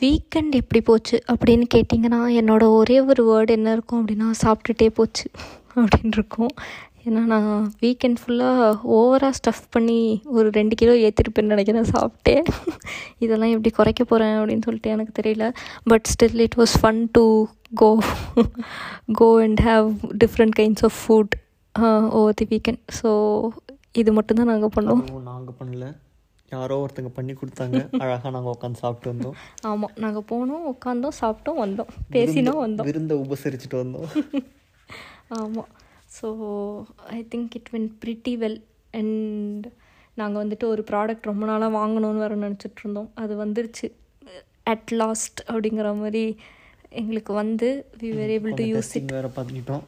Weekend எப்படி போச்சு அப்படின்னு கேட்டிங்கன்னா என்னோட ஒரே ஒரு வேர்டு என்ன இருக்கும் அப்படின்னா சாப்பிட்டுட்டே போச்சு அப்படின்னு இருக்கும். ஏன்னா நான் வீக்கெண்ட் ஃபுல்லாக ஓவராக ஸ்டஃப் பண்ணி ஒரு ரெண்டு கிலோ ஏற்றிருப்பேன்னு நினைக்கிறேன் சாப்பிட்டே. இதெல்லாம் எப்படி குறைக்க போகிறேன் அப்படின்னு சொல்லிட்டு எனக்கு தெரியல. But still it was fun to go go and have different kinds of food over the weekend so இது மட்டும்தான் நாங்கள் பண்ணோம். நாங்கள் பண்ணல. யாரோ ஒருத்தங்க பண்ணி கொடுத்தாங்க. அழகாக நாங்கள் உட்காந்து சாப்பிட்டு வந்தோம். ஆமாம் நாங்கள் போனோம் உட்காந்தோம் சாப்பிட்டோம் வந்தோம். பேசினோம் வந்தோம். விருந்தை உபசரிச்சுட்டு வந்தோம். ஆமாம் so I think it went pretty well and நாங்கள் வந்துட்டு ஒரு ப்ராடக்ட் ரொம்ப நாளாக வாங்கணும்னு வர நினச்சிட்டு இருந்தோம். அது வந்துருச்சு. அட் லாஸ்ட் அப்படிங்கிற மாதிரி எங்களுக்கு வந்து we were able to use it வேறு பார்த்துக்கிட்டோம்.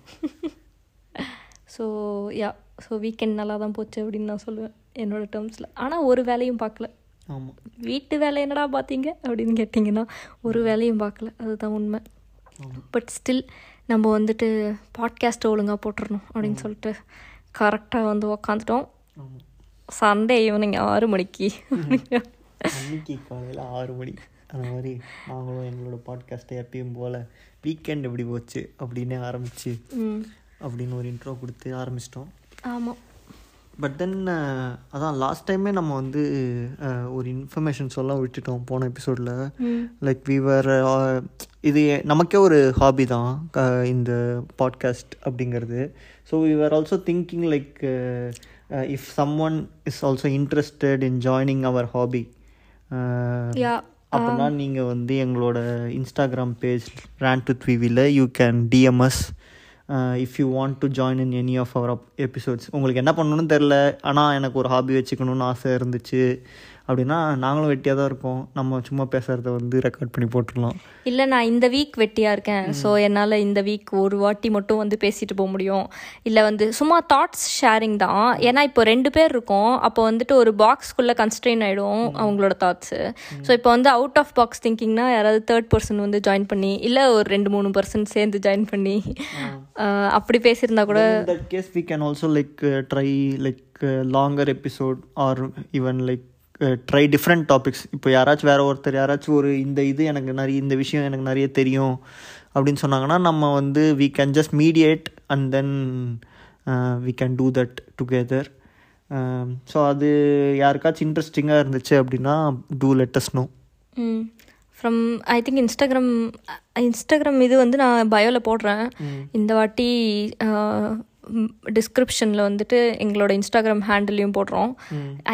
ஸோ யா ஸோ வீக்கெண்ட் நல்லா தான் போச்சு அப்படின்னு நான் சொல்லுவேன். என்னோடய டேர்ம்ஸில் ஆனால் ஒரு வேலையும் பார்க்கல. ஆமாம் வீட்டு வேலை என்னடா பார்த்தீங்க? அப்படின்னு கேட்டிங்கன்னா ஒரு வேலையும் பார்க்கல. அதுதான் உண்மை. பட் ஸ்டில் நம்ம வந்துட்டு பாட்காஸ்ட்டை ஒழுங்காக போட்டுறணும் அப்படின்னு சொல்லிட்டு கரெக்டாக வந்து உக்காந்துட்டோம். சண்டே ஈவினிங் ஆறு மணிக்கு. அன்னைக்கு காலையில் ஆறு மணி. அந்த மாதிரி நாங்களும் எங்களோட பாட்காஸ்ட்டை எப்பயும் போல் வீக்கெண்ட் எப்படி போச்சு அப்படின்னு ஆரம்பிச்சு அப்படின்னு ஒரு இன்ட்ரோ கொடுத்து ஆரம்பிச்சிட்டோம். ஆமாம் பட் தென் அதான் லாஸ்ட் டைமே நம்ம வந்து அஹ், ஒரு இன்ஃபர்மேஷன் சொல்ல விட்டுட்டோம் போன எபிசோடில் லைக் வீவர் இது நமக்கே ஒரு ஹாபி தான் இந்த பாட்காஸ்ட் அப்படிங்கிறது. So we were also thinking like if some one is also interested in joining our hobby அப்படின்னா நீங்கள் வந்து எங்களோட Instagram page rant with விவியில் you can DMs if you want to join in any of our episodes உங்களுக்கு என்ன பண்ணணும்னு தெரில ஆனால் எனக்கு ஒரு ஹாபி வச்சுக்கணும்னு ஆசை இருந்துச்சு. அப்படின்னா நாங்களும் வெட்டியாக தான் இருக்கோம் நம்ம சும்மா பேசுகிறத வந்து ரெக்கார்ட் பண்ணி போட்டுடலாம். இல்லை நான் இந்த வீக் வெட்டியாக இருக்கேன். ஸோ என்னால் இந்த வீக் ஒரு வாட்டி மட்டும் வந்து பேசிட்டு போக முடியும். இல்லை வந்து சும்மா தாட்ஸ் ஷேரிங் தான். ஏன்னா இப்போ ரெண்டு பேர் இருக்கோம். அப்போ வந்துட்டு ஒரு பாக்ஸ்க்குள்ளே கன்ஸ்ட்ரெயின் ஆகிடும் அவங்களோட தாட்ஸு ஸோ இப்போ வந்து அவுட் ஆஃப் பாக்ஸ் திங்கிங்னா யாராவது தேர்ட் பர்சன் வந்து ஜாயின் பண்ணி இல்லை ஒரு ரெண்டு மூணு பர்சன் சேர்ந்து ஜாயின் பண்ணி அப்படி பேசியிருந்தா கூட in that case we can also like uh, try like uh, longer episode try different topics. இப்போ யாராச்சும் வேற ஒருத்தர் யாராச்சும் ஒரு இந்த இது எனக்கு நிறைய இந்த விஷயம் எனக்கு நிறைய தெரியும் அப்படின்னு சொன்னாங்கன்னா நம்ம வந்து we can just mediate and then uh, we can do that together. So அது யாருக்காச்சும் இன்ட்ரெஸ்டிங்காக இருந்துச்சு அப்படின்னா do let us know from I think Instagram Instagram இது வந்து நான் பயோவில் போடுறேன். இந்த வாட்டி டிஸ்கிரிப்ஷனில் வந்துட்டு எங்களோட இன்ஸ்டாகிராம் ஹேண்டிலையும் போடுறோம்.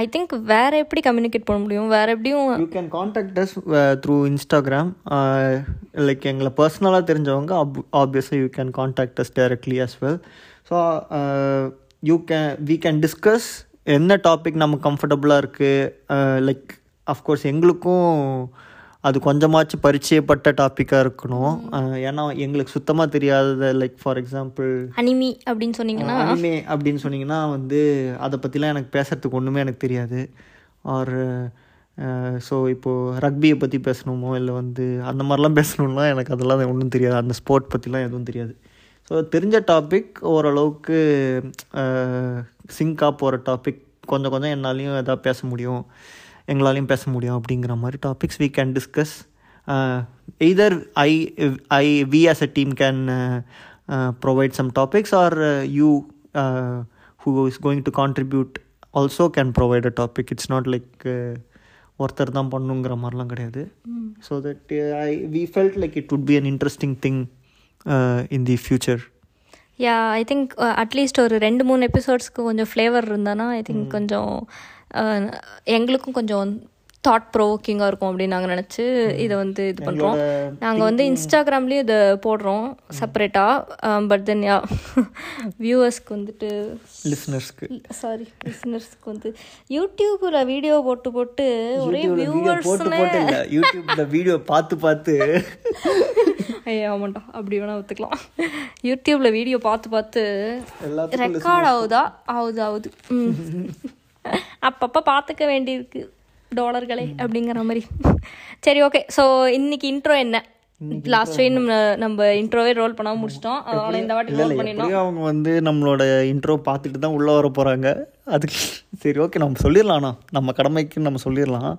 ஐ திங்க் வேற எப்படி கம்யூனிகேட் பண்ண முடியும்? வேற எப்படியும் you can contact us through Instagram like எங்களை பர்சனலாக தெரிஞ்சவங்க ஆப்வியஸாக you can contact us directly as well so you can we can discuss என்ன டாபிக் நம்ம கம்ஃபர்டபுளாக இருக்குது லைக் அஃப்கோர்ஸ் எங்களுக்கும் அது கொஞ்சமாச்சும் பரிச்சயப்பட்ட டாப்பிக்காக இருக்கணும். ஏன்னா எங்களுக்கு சுத்தமாக தெரியாதது லைக் ஃபார் எக்ஸாம்பிள் அனிமி அப்படின்னு சொன்னீங்கன்னா? அனிமே அப்படின்னு சொன்னீங்கன்னா வந்து அதை பற்றிலாம் எனக்கு பேசுறதுக்கு ஒன்றுமே எனக்கு தெரியாது. ஆர் ஸோ இப்போது ரக்பியை பற்றி பேசணுமோ இல்லை வந்து அந்த மாதிரிலாம் பேசணும்னா எனக்கு அதெல்லாம் ஒன்றும் தெரியாது. அந்த ஸ்போர்ட் பற்றிலாம் எதுவும் தெரியாது. ஸோ தெரிஞ்ச டாபிக் ஓரளவுக்கு சிங்காக போகிற டாபிக் கொஞ்சம் கொஞ்சம் என்னாலையும் எதாவது பேச முடியும். எங்களாலையும் பேச முடியும் அப்படிங்கிற மாதிரி topics we can discuss either I I we as a team can uh, uh, provide some topics or uh, you uh, who is going to contribute also can provide a topic it's not like uh, ஒருத்தர் தான் பண்ணுங்கிற மாதிரிலாம் கிடையாது so that I we felt like it would be an interesting thing uh, in the future yeah I think at least ஒரு ரெண்டு மூணு எபிசோட்ஸ்க்கு கொஞ்சம் flavour இருந்தானா ஐ திங்க் கொஞ்சம் அஹ், எங்களுக்கும் கொஞ்சம் தாட் ப்ரோவோக்கிங்காக இருக்கும் அப்படின்னு நாங்கள் நினச்சி இதை வந்து இது பண்ணுறோம் நாங்கள் வந்து இன்ஸ்டாகிராம்லேயும் இதை போடுறோம் செப்பரேட்டாக பட் தென் யா வியூவர்ஸ்க்கு வந்துட்டு லிஸ்னர்ஸ்க்கு சாரி லிசனர்ஸ்க்கு வந்து யூடியூப்பில் வீடியோ போட்டு போட்டு ஒரே இல்லை யூடியூப்ல வீடியோ பார்த்து பார்த்து. ஐயா ஆமாண்டா. அப்படி வேணா ஒத்துக்கலாம். யூடியூப்ல வீடியோ பார்த்து பார்த்து ரெக்கார்ட் ஆகுதா? ஆகுது ஆகுது. அப்பப்போ பார்த்துக்க வேண்டியிருக்கு டாலர்களே அப்படிங்கிற மாதிரி. சரி ஓகே ஸோ இன்னைக்கு இன்ட்ரோ என்ன? லாஸ்ட் டைம் நம்ம இன்ட்ரோவே ரோல் பண்ணாம முடிச்சிட்டோம். அதனால இந்த வாட்டி ரோல் பண்ணிடணும். எப்படியும் அவங்க வந்து நம்மளோட இன்ட்ரோ பார்த்துட்டு தான் உள்ளே வர போகிறாங்க அதுக்கு சரி ஓகே நம்ம சொல்லிடலாம்ண்ணா நம்ம கடமைக்கு நம்ம சொல்லிடலாம்.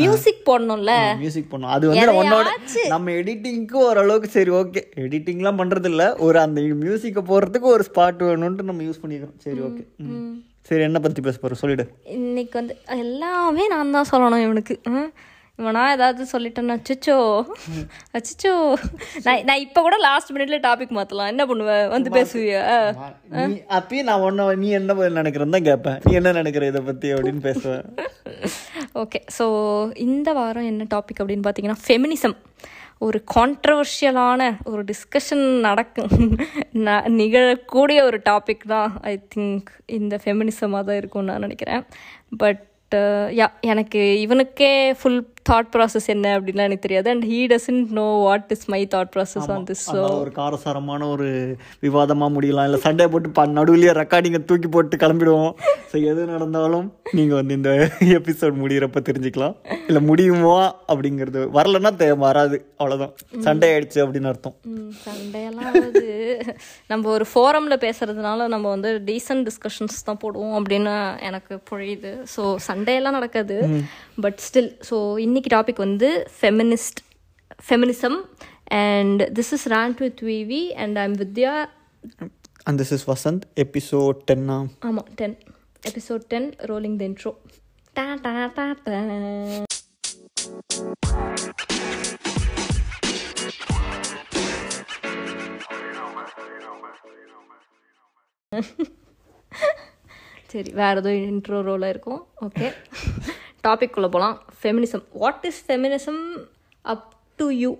மியூசிக் போடணும்ல? மியூசிக் பண்ணோம் அது வந்து உன்னோட நம்ம எடிட்டிங்க்கு ஓரளவுக்கு சரி ஓகே எடிட்டிங்லாம் பண்றது இல்ல ஒரு அந்த மியூசிக்கை போடுறதுக்கு ஒரு ஸ்பாட் வேணும்ட்டு நம்ம யூஸ் பண்ணிக்கிறோம். சரி ஓகே சரி என்ன பத்தி பேச போறோம் சொல்லிடு. இன்னைக்கு வந்து எல்லாமே நான் தான் சொல்லணும் இவனுக்கு. இவனா ஏதாவது சொல்லிட்டேன்னா அச்சோ அச்சோ நான் நான் இப்போ கூட லாஸ்ட் மினிட்ல டாபிக் மாற்றலாம் என்ன பண்ணுவேன் வந்து பேசுவியா? அப்பயும் நான் ஒன்ன நீ என்ன நினைக்கிறேன்னு தான் கேட்பேன். நீ என்ன நினைக்கிற இதை பத்தி அப்படின்னு பேசுவேன். ஓகே ஸோ இந்த வாரம் என்ன டாபிக் அப்படின்னு பார்த்தீங்கன்னா ஃபெமினிசம் ஒரு கான்ட்ரவர்ஷியலான ஒரு டிஸ்கஷன் நடக்கும். ந- நிகழக்கூடிய ஒரு டாபிக் தான் ஐ திங்க் இந்த ஃபெமினிசமாக தான் இருக்கும்னு நான் நினைக்கிறேன். பட் யா uh, எனக்கு இவனுக்கே ஃபுல் தாட் ப்ராசஸ் என்ன அப்படின்லாம் எனக்கு தெரியாது. And he doesn't know what is my thought process on this so ஒரு காரசாரமான ஒரு விவாதமா முடியலாம். இல்ல சண்டை போட்டு ப நடுவுலயே ரெக்கார்டிங்கை தூக்கி போட்டு கிளம்பிடுவோம். ஸோ எது நடந்தாலும் நீங்க வந்து இந்த எபிசோட் முடியிறப்ப தெரிஞ்சுக்கலாம். இல்ல முடியுமா அப்படிங்கிறது வரலன்னா தே- வராது. அவ்வளவுதான். சண்டை ஆயிடுச்சு அப்படின்னு அர்த்தம். சண்டையெல்லாம் வந்து நம்ம ஒரு ஃபோரமில் பேசுறதுனால நம்ம வந்து டீசன்ட் டிஸ்கஷன்ஸ் தான் போடுவோம் அப்படின்னு எனக்கு புரியுது. ஸோ சண்டையெல்லாம் நடக்காது. பட் ஸ்டில் ஸோ இன்னைக்கு டாபிக் வந்து feminist feminism and this is rant with Vivi and I'm Vidya and this is Vasanth episode டென்னா ஆமாம் ten episode ten rolling the intro டா டா டா டா சரி வேறு ஏதோ இன்ட்ரோ ரோலாக இருக்கும். ஓகே டாபிக் குள்ளே போகலாம் feminism what is feminism up to you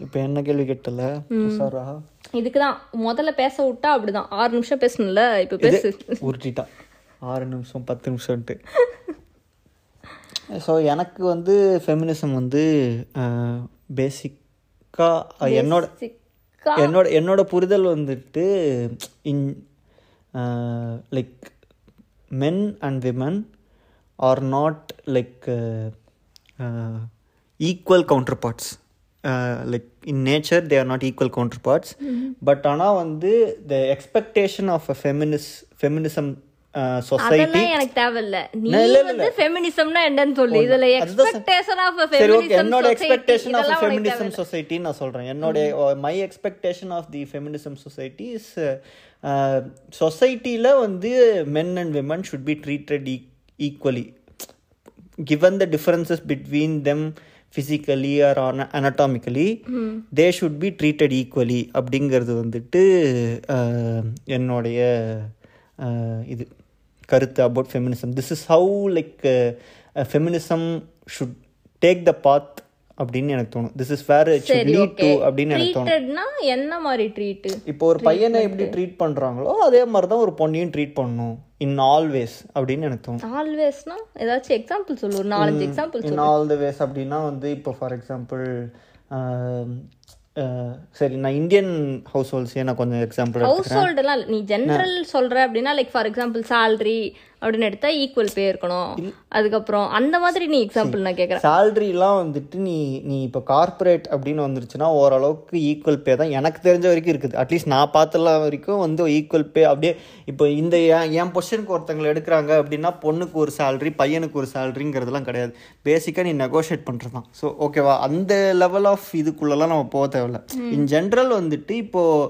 இப்போ என்ன கேள்வி கேட்டல? இதுக்கு தான் முதல்ல பேச விட்டா அப்படிதான். ஆறு நிமிஷம் பேசணும்ல இப்போ பேசு. உருட்டிட்டா ஆறு நிமிஷம் பத்து நிமிஷம்ட்டு ஸோ எனக்கு வந்து ஃபெமினிசம் வந்து பேசிக்காக என்னோட என்னோட என்னோட புரிதல் வந்துட்டு in like men and women are not like equal counter parts like in nature they are not equal counter parts but ஆனால் வந்து the expectation of a feminist feminism society அதெல்லாம் எனக்கு தேவையில்ல. நீ இல்ல, இல்ல, வந்து ஃபெமினிசம்னா என்னன்னு சொல்லு. இதுல எக்ஸ்பெக்டேஷன் ஆஃப் சரி ஓகே என்னோட feminism expectation of feminism society நான் சொல்றேன். என்னோட my expectation of the feminism society is சொசைட்டியில் வந்து men and women should be treated equally given the differences between them physically or ana- anatomically they should be treated equally அப்படிங்கிறது வந்துட்டு அஹ், என்னுடைய அஹ், இது கருத்து about feminism this is how like feminism should take the path அப்படின்னு எனக்கு தோணும். This is where it should lead to அப்படின்னு எனக்கு தோணும். என்ன மாதிரி ட்ரீட் இப்போ ஒரு பையனை எப்படி ட்ரீட் பண்றாங்களோ அதே மாதிரி தான் ஒரு பொண்ணையும் ட்ரீட் பண்ணணும் இன் ஆல்வேஸ் அப்படின்னு எனக்கு தோணும். ஆல்வேஸ்னா ஏதாச்சும் எக்ஸாம்பிள் சொல்லு ஒரு நாலஞ்சு example in all the ways அப்படின்னா வந்து இப்போ ஃபார் எக்ஸாம்பிள் சரி நான் இந்தியன் ஹவுஸ் ஹோல்ஸே நான் கொஞ்சம் எக்ஸாம்பிள் ஹவுஸ் ஹோல்டெல்லாம் நீ ஜென்ரல் சொல்ற அப்படின்னா லைக் ஃபார் எக்ஸாம்பிள் salary அப்படின்னு எடுத்தா ஈக்குவல் பே இருக்கணும். அதுக்கப்புறம் அந்த மாதிரி நீ எக்ஸாம்பிள் நான் கேக்குறேன். சேல்ரிலாம் வந்துட்டு நீ நீ இப்போ கார்ப்பரேட் அப்படின்னு வந்துருச்சுன்னா ஓரளவுக்கு ஈக்குவல் பே தான் எனக்கு தெரிஞ்ச வரைக்கும் இருக்குது. அட்லீஸ்ட் நான் பார்த்தலாம் வரைக்கும் வந்து ஈக்குவல் பே அப்படியே இப்போ இந்த என் என் பொசிஷனுக்கு ஒருத்தங்களை எடுக்கிறாங்க அப்படின்னா பொண்ணுக்கு ஒரு சேல்ரி பையனுக்கு ஒரு சேல்ரிங்கிறதுலாம் கிடையாது. பேசிக்காக நீ நெகோஷியேட் பண்ணுறது தான் ஸோ ஓகேவா அந்த லெவல் ஆஃப் இதுக்குள்ளெல்லாம் நம்ம போக தேவையில்ல. இன் ஜென்ரல் வந்துட்டு இப்போது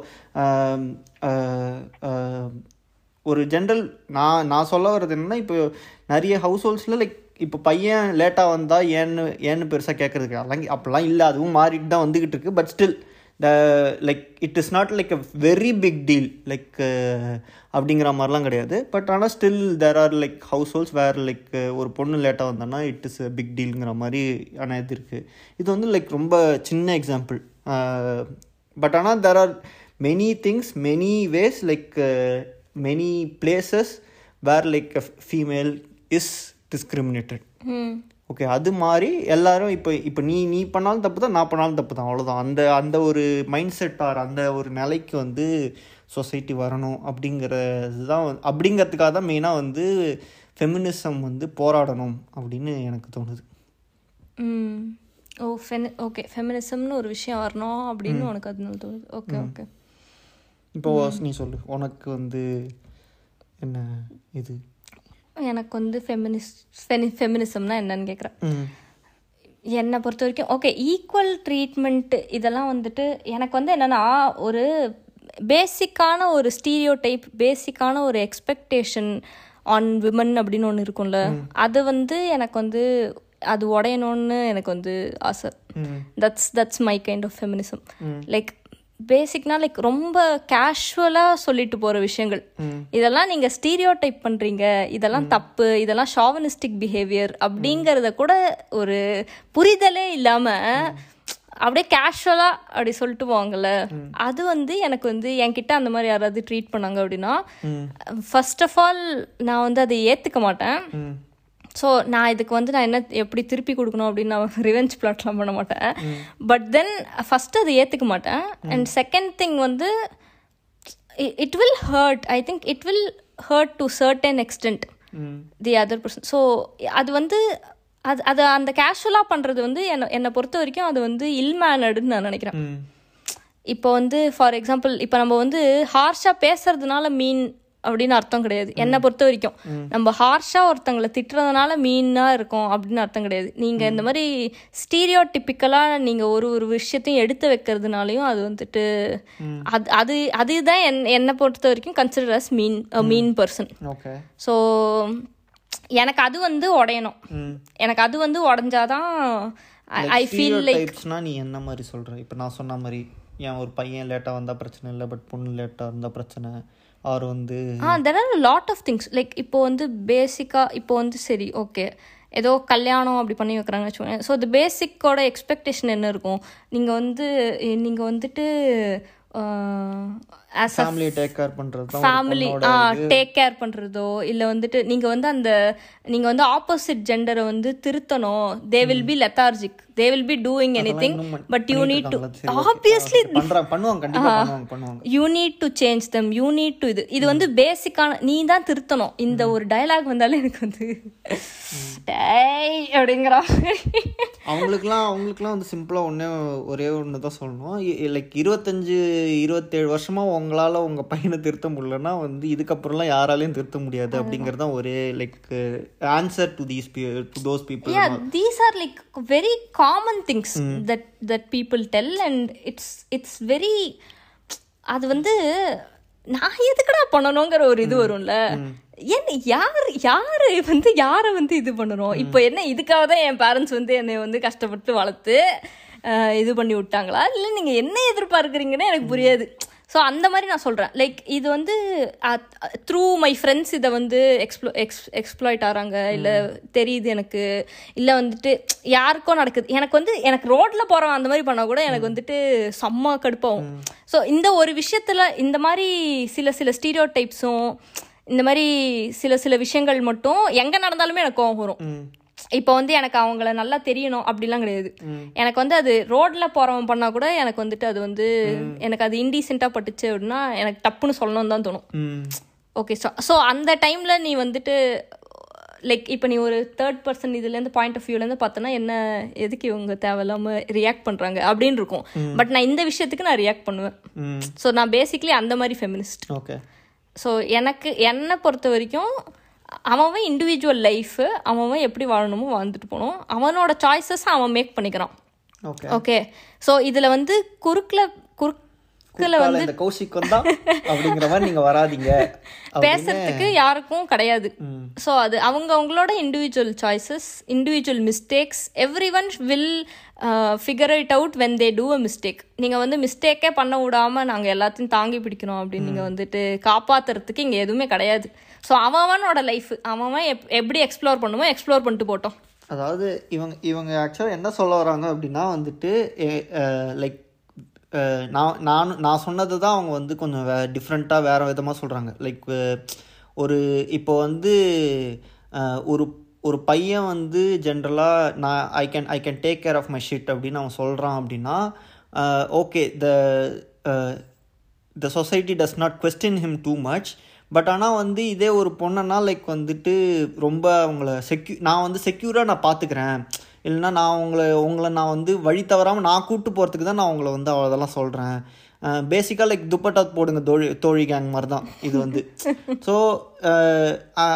ஒரு ஜென்ரல் நான் நான் சொல்ல வர்றது என்னன்னா இப்போ நிறைய ஹவுஸ் ஹோல்ஸில் லைக் இப்போ பையன் லேட்டாக வந்தால் ஏன்னு ஏன்னு பெருசாக கேட்குறதுக்கு அதெல்லாம் அப்படிலாம் இல்லை. அதுவும் மாறிட்டு தான் வந்துக்கிட்டு இருக்கு. But still the like it is not like a very big deal like அப்படிங்கிற மாதிரிலாம் கிடையாது. பட் ஆனால் still there are like house holds where like ஒரு பொண்ணு லேட்டாக வந்தோன்னா இட் இஸ் பிக் டீலுங்கிற மாதிரி ஆனால் இது இருக்குது இது வந்து லைக் ரொம்ப சின்ன எக்ஸாம்பிள் பட் ஆனால் there are many things many ways like many places where like female is discriminated hmm okay அது மாதிரி எல்லாரும் இப்போ இப்போ நீ நீ பண்ணாலும் தப்பு தான் நான் பண்ணாலும் தப்பு தான் அவ்வளோதான் அந்த அந்த ஒரு மைண்ட் செட் ஆர் அந்த ஒரு நிலைக்கு வந்து சொசைட்டி வரணும் அப்படிங்கிறது தான் அப்படிங்கிறதுக்காக தான் மெயினாக வந்து ஃபெமினிசம் வந்து போராடணும் அப்படின்னு எனக்கு தோணுது. ஓ ஃபெனி ஓகே ஃபெமினிசம்னு ஒரு விஷயம் வரணும் அப்படின்னு உனக்கு அதனால தோணுது. Okay okay. இப்போ நீ சொல்லு உனக்கு வந்து என்ன இது? எனக்கு வந்து ஃபெமினிஸ்ட் ஃபெமினிசம்னா என்னன்னு கேட்குறேன் என்னை பொறுத்த வரைக்கும் ஓகே ஈக்குவல் ட்ரீட்மெண்ட் இதெல்லாம் வந்துட்டு எனக்கு வந்து என்னென்னா ஒரு பேசிக்கான ஒரு ஸ்டீரியோ டைப் பேசிக்கான ஒரு எக்ஸ்பெக்டேஷன் ஆன் விமன் அப்படின்னு ஒன்று இருக்கும்ல அது வந்து எனக்கு வந்து அது உடையணும்னு எனக்கு வந்து ஆசை. That's that's my kind of feminism like பேசிக்னா like ரொம்ப கேஷுவலாக சொல்லிட்டு போகிற விஷயங்கள். இதெல்லாம் நீங்கள் ஸ்டீரியோ டைப் பண்ணுறீங்க இதெல்லாம் தப்பு. இதெல்லாம் ஷாவனிஸ்டிக் பிஹேவியர் அப்படிங்கிறத கூட ஒரு புரிதலே இல்லாமல் அப்படியே கேஷுவலாக அப்படி சொல்லிட்டு போவாங்கல்ல. அது வந்து எனக்கு வந்து என்கிட்ட அந்த மாதிரி யாராவது ட்ரீட் பண்ணாங்க அப்படின்னா ஃபர்ஸ்ட் ஆஃப் ஆல் நான் வந்து அதை ஏற்றுக்க மாட்டேன். ஸோ நான் இதுக்கு வந்து நான் என்ன எப்படி திருப்பி கொடுக்கணும் அப்படின்னு நான் ரிவெஞ்ச் பிளாட்லாம் பண்ண மாட்டேன். பட் தென் ஃபஸ்ட்டு அதை ஏற்றுக்க மாட்டேன். அண்ட் செகண்ட் திங் வந்து it will hurt I think it will hurt to certain extent the other person so அது வந்து அது அது அந்த கேஷுவலாக பண்ணுறது வந்து என்னை என்னை பொறுத்த வரைக்கும் அது வந்து இல்மேனடுன்னு நான் நினைக்கிறேன். இப்போ வந்து ஃபார் எக்ஸாம்பிள் இப்போ நம்ம வந்து ஹார்ஷாக பேசுறதுனால மீன் அப்படின்னு அர்த்தம் கிடையாது. என்னை பொறுத்த வரைக்கும். நம்ம ஹார்ஷாக ஒருத்தங்களை திட்டுறதுனால மீனாக இருக்கும் அப்படின்னு அர்த்தம் கிடையாது. நீங்கள் இந்த மாதிரி ஸ்டீரியோ டிப்பிக்கலாக நீங்கள் ஒரு ஒரு விஷயத்தையும் எடுத்து வைக்கிறதுனாலையும் அது வந்துட்டு அது அது அதுதான் என் என்னை பொறுத்த வரைக்கும் consider as mean mean person so எனக்கு அது வந்து உடையணும். எனக்கு அது வந்து உடஞ்சாதான் ஐ ஃபீல் லைக் நீ என்ன மாதிரி சொல்ற? இப்போ நான் சொன்ன மாதிரி ஏன் ஒரு பையன் லேட்டாக வந்தால் பிரச்சனை இல்லை பட் பொண்ணு லேட்டாக இருந்தால் பிரச்சனை. ஆர் வந்து ஆ there are lot of things like இப்போ வந்து பேசிக்காக இப்போ வந்து சரி ஓகே ஏதோ கல்யாணம் அப்படி பண்ணி வைக்கிறாங்கன்னு வச்சுக்கோங்க ஸோ இந்த பேசிக்கோட எக்ஸ்பெக்டேஷன் என்ன இருக்கும்? நீங்கள் வந்து நீங்கள் வந்துட்டு ஃபேமிலி டேக் கேர் பண்ணுறது ஃபேமிலி டேக் கேர் பண்ணுறதோ இல்லை வந்துட்டு நீங்கள் வந்து அந்த நீங்கள் வந்து ஆப்போசிட் ஜெண்டரை வந்து திருத்தணும். They will be lethargic they will be doing anything but you need to obviously you need to change them you need to இது இது வந்து பேசிக்கான நீ தான் திருத்தணும். இந்த ஒரு டயலாக் வந்தாலே எனக்கு வந்து டேய் அப்படிங்கிறா அவங்களுக்குலாம் அவங்களுக்குலாம் வந்து சிம்பிளாக ஒன்றே ஒரே ஒன்று தான் சொல்லணும் லைக் இருபத்தஞ்சு இருபத்தேழு வருஷமாக உங்களால் உங்கள் பையனை திருத்த முடியலன்னா வந்து இதுக்கப்புறம்லாம் யாராலையும் திருத்த முடியாது அப்படிங்கிறது தான் ஒரே like answer to these to those people these are like very common things that that people tell and it's it's very அது வந்து நான் எதுக்குடா பண்ணணுங்கிற ஒரு இது வரும்ல. என்ன யார் யார் வந்து யாரை வந்து இது பண்ணணும் இப்போ என்ன இதுக்காக தான் என் பேரண்ட்ஸ் வந்து என்னை வந்து கஷ்டப்பட்டு வளர்த்து இது பண்ணி விட்டாங்களா? இல்லை நீங்கள் என்ன எதிர்பார்க்குறீங்கன்னு எனக்கு புரியாது. ஸோ அந்த மாதிரி நான் சொல்கிறேன் லைக் இது வந்து த்ரூ மை ஃப்ரெண்ட்ஸ் இதை வந்து எக்ஸ்ப்ளோ எக்ஸ் எக்ஸ்ப்ளாய்ட் ஆகிறாங்க இல்லை தெரியுது எனக்கு. இல்லை வந்துட்டு யாருக்கோ நடக்குது. எனக்கு வந்து எனக்கு ரோட்டில் போகிறவன் அந்த மாதிரி பண்ணால் கூட எனக்கு வந்துட்டு செம்ம கடுப்பாகும். ஸோ இந்த ஒரு விஷயத்தில் இந்த மாதிரி சில சில ஸ்டீரியோ டைப்ஸும் இந்த மாதிரி சில சில விஷயங்கள் மட்டும் எங்கே நடந்தாலுமே எனக்கு கோவம் வரும். இப்போ வந்து எனக்கு அவங்கள நல்லா தெரியணும் அப்படிலாம் கிடையாது. எனக்கு வந்து அது ரோட்ல போறவன் பண்ணா கூட எனக்கு வந்துட்டு அது வந்து எனக்கு அது இன்டீசென்ட்டா பட்டுச்சு அப்படின்னா எனக்கு டப்புன்னு சொல்லணும்னு தான் தோணும். ஓகே ஸோ அந்த டைம்ல நீ வந்துட்டு லைக் இப்போ நீ ஒரு தேர்ட் பர்சன் இதுலேருந்து பாயிண்ட் ஆஃப் வியூலேருந்து பார்த்தோன்னா என்ன எதுக்கு இவங்க தேவையில்லாம ரியாக்ட் பண்ணுறாங்க அப்படின்னு இருக்கும். பட் நான் இந்த விஷயத்துக்கு நான் ரியாக்ட் பண்ணுவேன். ஸோ நான் பேசிக்லி அந்த மாதிரி ஃபெமினிஸ்ட் ஓகே ஸோ எனக்கு என்னை பொறுத்த வரைக்கும் அவன் இண்டிவிஜுவல் லைஃபு அவன் எப்படி வாழணுமோ வாழ்ந்துட்டு போகணும். அவனோட சாய்ஸஸ் அவன் மேக் பண்ணிக்கிறான். ஓகே ஸோ இதில் வந்து குறுக்கில் குறுக்கால இந்த கௌஷிக் வந்தா அப்படிங்கிற மாதிரி நீங்க வராதீங்க. பேசுறதுக்கு யாருக்கும் கிடையாது. ஸோ அது அவங்க அவங்களோட individual choices individual mistakes everyone will figure it out when they do a mistake நீங்கள் வந்து மிஸ்டேக்கே பண்ண விடாம நாங்கள் எல்லாத்தையும் தாங்கி பிடிக்கணும் அப்படின்னு நீங்கள் வந்துட்டு காப்பாத்துறதுக்கு இங்கே எதுவுமே கிடையாது. ஸோ அவனோட லைஃப் அவன் எப் எப்படி எக்ஸ்ப்ளோர் பண்ணுவோம் எக்ஸ்ப்ளோர் பண்ணிட்டு போட்டோம். அதாவது இவங்க இவங்க ஆக்சுவலாக என்ன சொல்ல வராங்க அப்படின்னா வந்துட்டு லைக் நான் நான் நான் சொன்னது தான் அவங்க வந்து கொஞ்சம் வே டிஃப்ரெண்ட்டாக வேறு விதமாக சொல்கிறாங்க லைக் ஒரு இப்போ வந்து ஒரு ஒரு பையன் வந்து ஜென்ரலாக நான் I can I can take care of my shit அப்படின்னு அவன் சொல்கிறான் அப்படின்னா okay the the society does not question him too much but ஆனால் வந்து இதே ஒரு பொண்ணனா லைக் வந்துட்டு ரொம்ப அவங்கள செக்யூ நான் வந்து செக்யூராக நான் பார்த்துக்கிறேன் இல்லைன்னா நான் உங்களை உங்களை நான் வந்து வழி தவறாமல் நான் கூட்டு போகிறதுக்கு தான் நான் உங்களை வந்து அவ்வளோதெல்லாம் சொல்கிறேன் பேசிக்காக லைக் துப்பட்டா போடுங்க தோழி தோழி கேங் மாதிரி தான் இது வந்து. ஸோ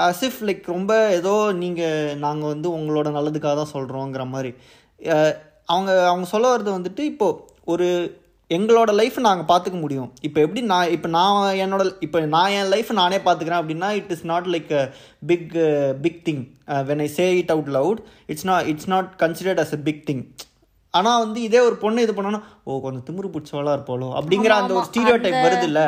அசிஃப் லைக் ரொம்ப ஏதோ நீங்கள் நாங்கள் வந்து உங்களோட நல்லதுக்காக தான் சொல்கிறோங்கிற மாதிரி அவங்க அவங்க சொல்ல வர்றது வந்துட்டு இப்போது ஒரு எங்களோட லைஃப் நாங்கள் பார்த்துக்க முடியும். இப்போ எப்படி நான் இப்போ நான் என்னோட இப்போ நான் என் லைஃப் நானே பார்த்துக்கிறேன் அப்படின்னா it is not like a big big thing when I say it out loud it's not it's not considered as a big thing ஆனால் வந்து இதே ஒரு பொண்ணு இது பண்ணோன்னா ஓ கொஞ்சம் திமிரு பிடிச்சவளா இருப்பாளோ அப்படிங்கிற அந்த ஒரு ஸ்டீரியோ டைப் வருது இல்ல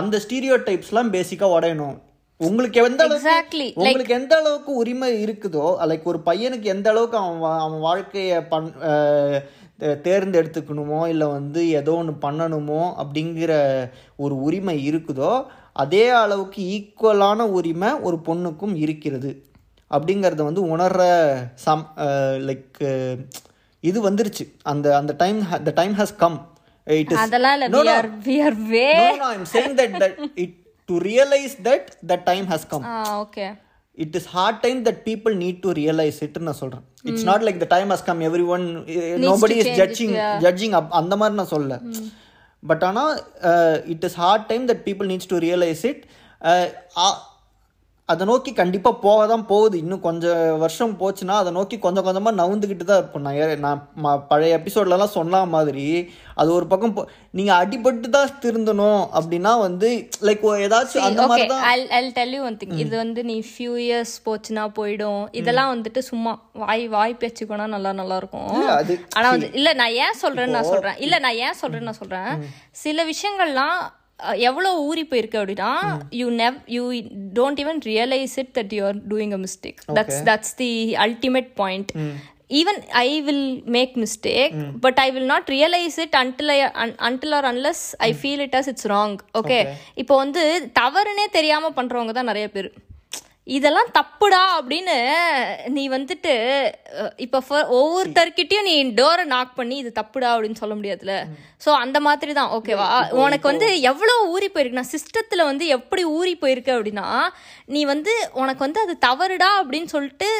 அந்த ஸ்டீரியோ டைப்ஸ்லாம் பேசிக்காக உடையணும். உங்களுக்கு எந்த அளவுக்கு. உங்களுக்கு எந்த அளவுக்கு உரிமை இருக்குதோ லைக் ஒரு பையனுக்கு எந்த அளவுக்கு அவன் அவன் வாழ்க்கையை பண் தேர்ந்தெடுத்துக்கணுமோ இல்லை வந்து ஏதோ ஒன்று பண்ணணுமோ அப்படிங்கிற ஒரு உரிமை இருக்குதோ அதே அளவுக்கு ஈக்குவலான உரிமை ஒரு பொண்ணுக்கும் இருக்கிறது. அப்படிங்கிறத வந்து உணர்ற சம் லைக் இது வந்துருச்சு. அந்த அந்த time the time has come it is அதெல்லாம் இல்ல are we are way no no i'm saying that that it to realize that the time has come. Ah okay it is hard time that people need to realize it நான் சொல்றேன் it's not like the time has come everyone uh, nobody is judging judging up அந்த மாதிரி நான் சொல்ல but ஆனால் it is hard time that people needs to realise it அதை நோக்கி கண்டிப்பாக போக தான் போகுது. இன்னும் கொஞ்சம் வருஷம் போச்சுன்னா அதை நோக்கி கொஞ்சம் கொஞ்சமாக நவுந்துக்கிட்டு தான் இருப்போம். நான் நான் ம- பழைய எபிசோட்லலாம் சொன்ன மாதிரி அது ஒரு பக்கம் போ நீங்கள் அடிபட்டு தான் திருந்தணும் அப்படின்னா வந்து லைக் ஏதாச்சும் அந்த மாதிரி தான். I I tell you one thing இது வந்து நீ ஃபியூ இயர்ஸ் போச்சுன்னா போயிடும். இதெல்லாம் வந்துட்டு சும்மா வாய் வாய் பேச்சுக்கோனா நல்லா நல்லா இருக்கும். இல்ல, அது ஆனா வந்து இல்ல நான் ஏன் சொல்றேன்னு நான் சொல்றேன். இல்ல நான் ஏன் சொல்றேன்னு நான் சொல்றேன். சில விஷயங்கள்லாம் அஹ், எவ்வளவு ஊறி போயிருக்கு அப்படின்னா you never you don't even realise it that you are doing a mistake that's that's the ultimate point even I will make mistake but I will not realise it until until or unless I feel it as it's wrong okay இப்போ வந்து தவறுனே தெரியாம பண்றவங்க தான் நிறைய பேர். இதெல்லாம் தப்புடா அப்படின்னு நீ வந்துட்டு இப்போ ஒவ்வொருத்தர்கிட்டயும் நீ டோரை நாக் பண்ணி இது தப்புடா அப்படின்னு சொல்ல முடியாதுல ஸோ அந்த மாதிரி தான் ஓகேவா உனக்கு வந்து எவ்வளோ ஊறி போயிருக்கு? நான் சிஸ்டத்தில் வந்து எப்படி ஊறி போயிருக்கு அப்படின்னா நீ வந்து உனக்கு வந்து அது தவறுடா அப்படின்னு சொல்லிட்டு